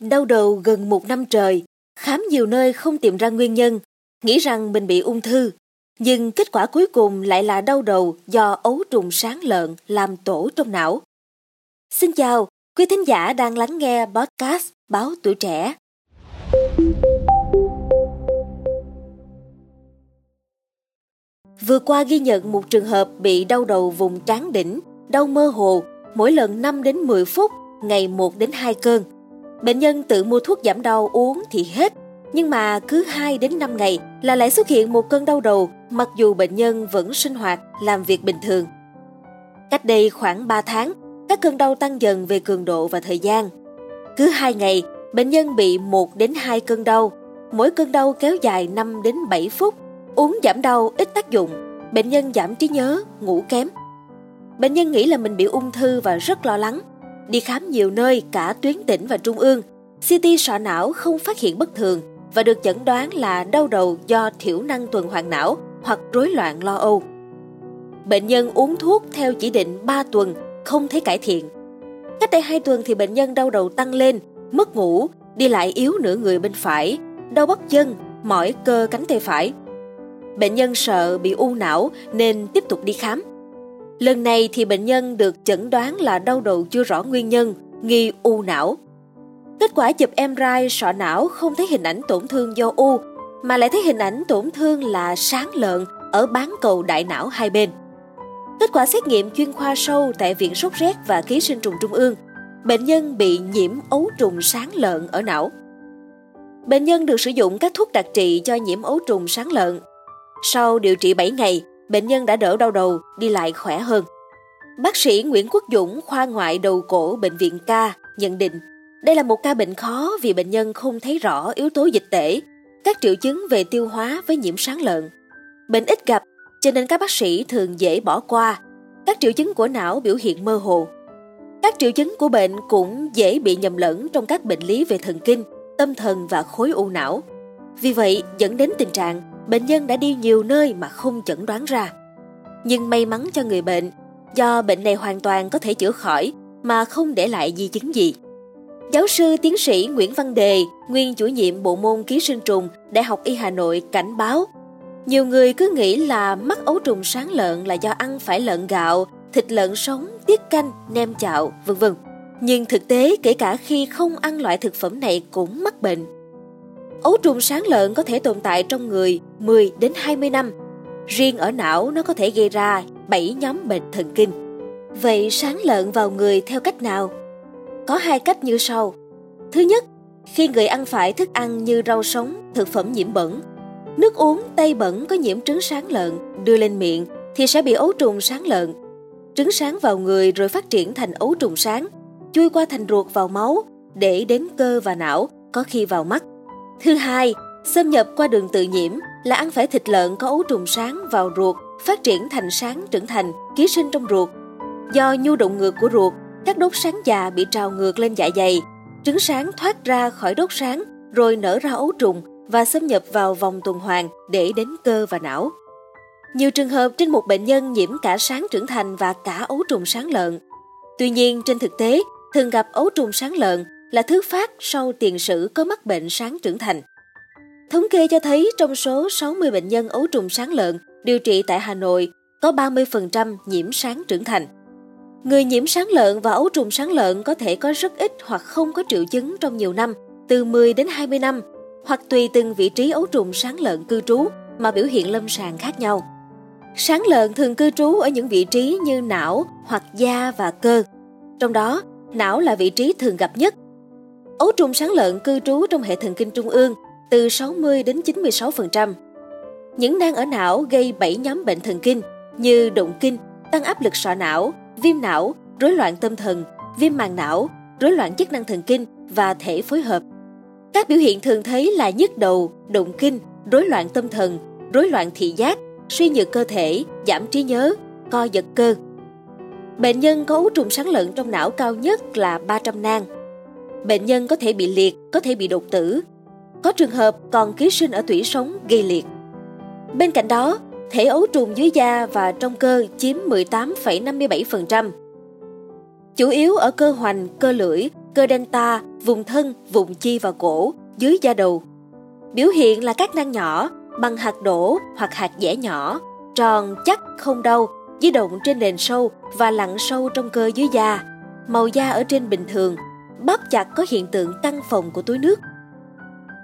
Đau đầu gần một năm trời, khám nhiều nơi không tìm ra nguyên nhân, nghĩ rằng mình bị ung thư. Nhưng kết quả cuối cùng lại là đau đầu do ấu trùng sáng lợn làm tổ trong não. Xin chào, quý thính giả đang lắng nghe podcast Báo Tuổi Trẻ. Vừa qua ghi nhận một trường hợp bị đau đầu vùng trán đỉnh, đau mơ hồ, mỗi lần 5 đến 10 phút, ngày 1 đến 2 cơn. Bệnh nhân tự mua thuốc giảm đau uống thì hết, nhưng mà cứ 2 đến 5 ngày là lại xuất hiện một cơn đau đầu mặc dù bệnh nhân vẫn sinh hoạt, làm việc bình thường. Cách đây khoảng 3 tháng, các cơn đau tăng dần về cường độ và thời gian. Cứ 2 ngày, bệnh nhân bị 1 đến 2 cơn đau, mỗi cơn đau kéo dài 5 đến 7 phút. Uống giảm đau ít tác dụng, bệnh nhân giảm trí nhớ, ngủ kém. Bệnh nhân nghĩ là mình bị ung thư và rất lo lắng. Đi khám nhiều nơi cả tuyến tỉnh và trung ương, CT sọ não không phát hiện bất thường và được chẩn đoán là đau đầu do thiểu năng tuần hoàn não hoặc rối loạn lo âu. Bệnh nhân uống thuốc theo chỉ định 3 tuần không thấy cải thiện. Cách đây 2 tuần thì bệnh nhân đau đầu tăng lên, mất ngủ, đi lại yếu nửa người bên phải, đau bắp chân, mỏi cơ cánh tay phải. Bệnh nhân sợ bị u não nên tiếp tục đi khám. Lần này thì bệnh nhân được chẩn đoán là đau đầu chưa rõ nguyên nhân, nghi u não. Kết quả chụp MRI sọ não không thấy hình ảnh tổn thương do u, mà lại thấy hình ảnh tổn thương là sáng lợn ở bán cầu đại não hai bên. Kết quả xét nghiệm chuyên khoa sâu tại Viện Sốt rét và Ký sinh trùng Trung ương, bệnh nhân bị nhiễm ấu trùng sáng lợn ở não. Bệnh nhân được sử dụng các thuốc đặc trị cho nhiễm ấu trùng sáng lợn. Sau điều trị 7 ngày, bệnh nhân đã đỡ đau đầu, đi lại khỏe hơn. Bác sĩ Nguyễn Quốc Dũng, khoa ngoại đầu cổ Bệnh viện K, nhận định đây là một ca bệnh khó vì bệnh nhân không thấy rõ yếu tố dịch tễ, các triệu chứng về tiêu hóa với nhiễm sáng lợn. Bệnh ít gặp, cho nên các bác sĩ thường dễ bỏ qua. Các triệu chứng của não biểu hiện mơ hồ. Các triệu chứng của bệnh cũng dễ bị nhầm lẫn trong các bệnh lý về thần kinh, tâm thần và khối u não. Vì vậy, dẫn đến tình trạng bệnh nhân đã đi nhiều nơi mà không chẩn đoán ra. Nhưng may mắn cho người bệnh, do bệnh này hoàn toàn có thể chữa khỏi mà không để lại di chứng gì. Giáo sư tiến sĩ Nguyễn Văn Đề, nguyên chủ nhiệm bộ môn ký sinh trùng Đại học Y Hà Nội cảnh báo nhiều người cứ nghĩ là mắc ấu trùng sáng lợn là do ăn phải lợn gạo, thịt lợn sống, tiết canh, nem chạo, vân vân. Nhưng thực tế kể cả khi không ăn loại thực phẩm này cũng mắc bệnh. Ấu trùng sáng lợn có thể tồn tại trong người 10 đến 20 năm. Riêng ở não nó có thể gây ra 7 nhóm bệnh thần kinh. Vậy sáng lợn vào người theo cách nào? Có hai cách như sau. Thứ nhất, khi người ăn phải thức ăn như rau sống, thực phẩm nhiễm bẩn, nước uống tay bẩn có nhiễm trứng sáng lợn đưa lên miệng thì sẽ bị ấu trùng sáng lợn. Trứng sáng vào người rồi phát triển thành ấu trùng sáng, chui qua thành ruột vào máu để đến cơ và não, có khi vào mắt. Thứ hai, xâm nhập qua đường tự nhiễm là ăn phải thịt lợn có ấu trùng sáng vào ruột, phát triển thành sáng trưởng thành, ký sinh trong ruột. Do nhu động ngược của ruột các đốt sáng già bị trào ngược lên dạ dày, trứng sáng thoát ra khỏi đốt sáng rồi nở ra ấu trùng và xâm nhập vào vòng tuần hoàn để đến cơ và não. Nhiều trường hợp trên một bệnh nhân nhiễm cả sáng trưởng thành và cả ấu trùng sáng lợn. Tuy nhiên trên thực tế, thường gặp ấu trùng sáng lợn là thứ phát sau tiền sử có mắc bệnh sáng trưởng thành. Thống kê cho thấy trong số 60 bệnh nhân ấu trùng sáng lợn điều trị tại Hà Nội có 30% nhiễm sáng trưởng thành. Người nhiễm sáng lợn và ấu trùng sáng lợn có thể có rất ít hoặc không có triệu chứng trong nhiều năm, từ 10 đến 20 năm, hoặc tùy từng vị trí ấu trùng sáng lợn cư trú mà biểu hiện lâm sàng khác nhau. Sáng lợn thường cư trú ở những vị trí như não hoặc da và cơ. Trong đó, não là vị trí thường gặp nhất. Ấu trùng sáng lợn cư trú trong hệ thần kinh trung ương từ 60 đến 96%. Những nang ở não gây 7 nhóm bệnh thần kinh như động kinh, tăng áp lực sọ não, viêm não, rối loạn tâm thần, viêm màng não, rối loạn chức năng thần kinh và thể phối hợp. Các biểu hiện thường thấy là nhức đầu, động kinh, rối loạn tâm thần, rối loạn thị giác, suy nhược cơ thể, giảm trí nhớ, co giật cơ. Bệnh nhân có ấu trùng sáng lợn trong não cao nhất là 300 nang. Bệnh nhân có thể bị liệt, có thể bị đột tử. Có trường hợp còn ký sinh ở tủy sống gây liệt. Bên cạnh đó, thể ấu trùng dưới da và trong cơ chiếm 18,57%. Chủ yếu ở cơ hoành, cơ lưỡi, cơ delta, vùng thân, vùng chi và cổ, dưới da đầu. Biểu hiện là các nang nhỏ bằng hạt đổ hoặc hạt dẻ nhỏ, tròn, chắc, không đau, di động trên nền sâu và lặn sâu trong cơ dưới da. Màu da ở trên bình thường, bóp chặt có hiện tượng tăng phồng của túi nước.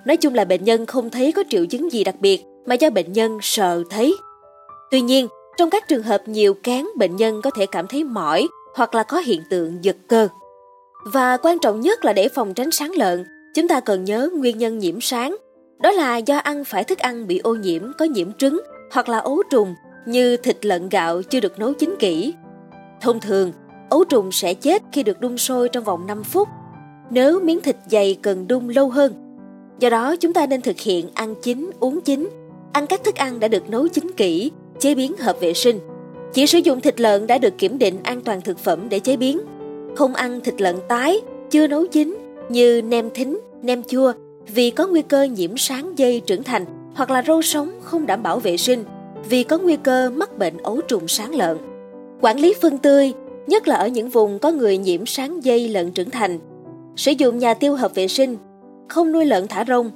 Nói chung là bệnh nhân không thấy có triệu chứng gì đặc biệt mà do bệnh nhân sợ thấy. Tuy nhiên, trong các trường hợp nhiều cán bệnh nhân có thể cảm thấy mỏi hoặc là có hiện tượng giật cơ. Và quan trọng nhất là để phòng tránh sáng lợn, chúng ta cần nhớ nguyên nhân nhiễm sáng. Đó là do ăn phải thức ăn bị ô nhiễm có nhiễm trứng hoặc là ấu trùng như thịt lợn gạo chưa được nấu chín kỹ. Thông thường, ấu trùng sẽ chết khi được đun sôi trong vòng 5 phút. Nếu miếng thịt dày cần đun lâu hơn. Do đó chúng ta nên thực hiện ăn chín, uống chín, ăn các thức ăn đã được nấu chín kỹ, chế biến hợp vệ sinh. Chỉ sử dụng thịt lợn đã được kiểm định an toàn thực phẩm để chế biến. Không ăn thịt lợn tái, chưa nấu chín như nem thính, nem chua vì có nguy cơ nhiễm sáng dây trưởng thành hoặc là rau sống không đảm bảo vệ sinh vì có nguy cơ mắc bệnh ấu trùng sáng lợn. Quản lý phân tươi, nhất là ở những vùng có người nhiễm sáng dây lợn trưởng thành. Sử dụng nhà tiêu hợp vệ sinh, không nuôi lợn thả rông.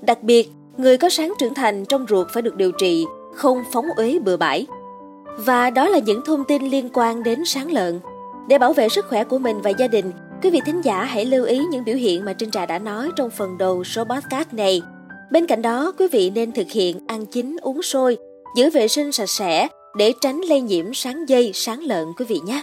Đặc biệt, người có sáng trưởng thành trong ruột phải được điều trị, không phóng uế bừa bãi. Và đó là những thông tin liên quan đến sáng lợn. Để bảo vệ sức khỏe của mình và gia đình, quý vị thính giả hãy lưu ý những biểu hiện mà Trinh Trà đã nói trong phần đầu số podcast này. Bên cạnh đó, quý vị nên thực hiện ăn chín uống sôi, giữ vệ sinh sạch sẽ để tránh lây nhiễm sáng dây, sáng lợn quý vị nhé.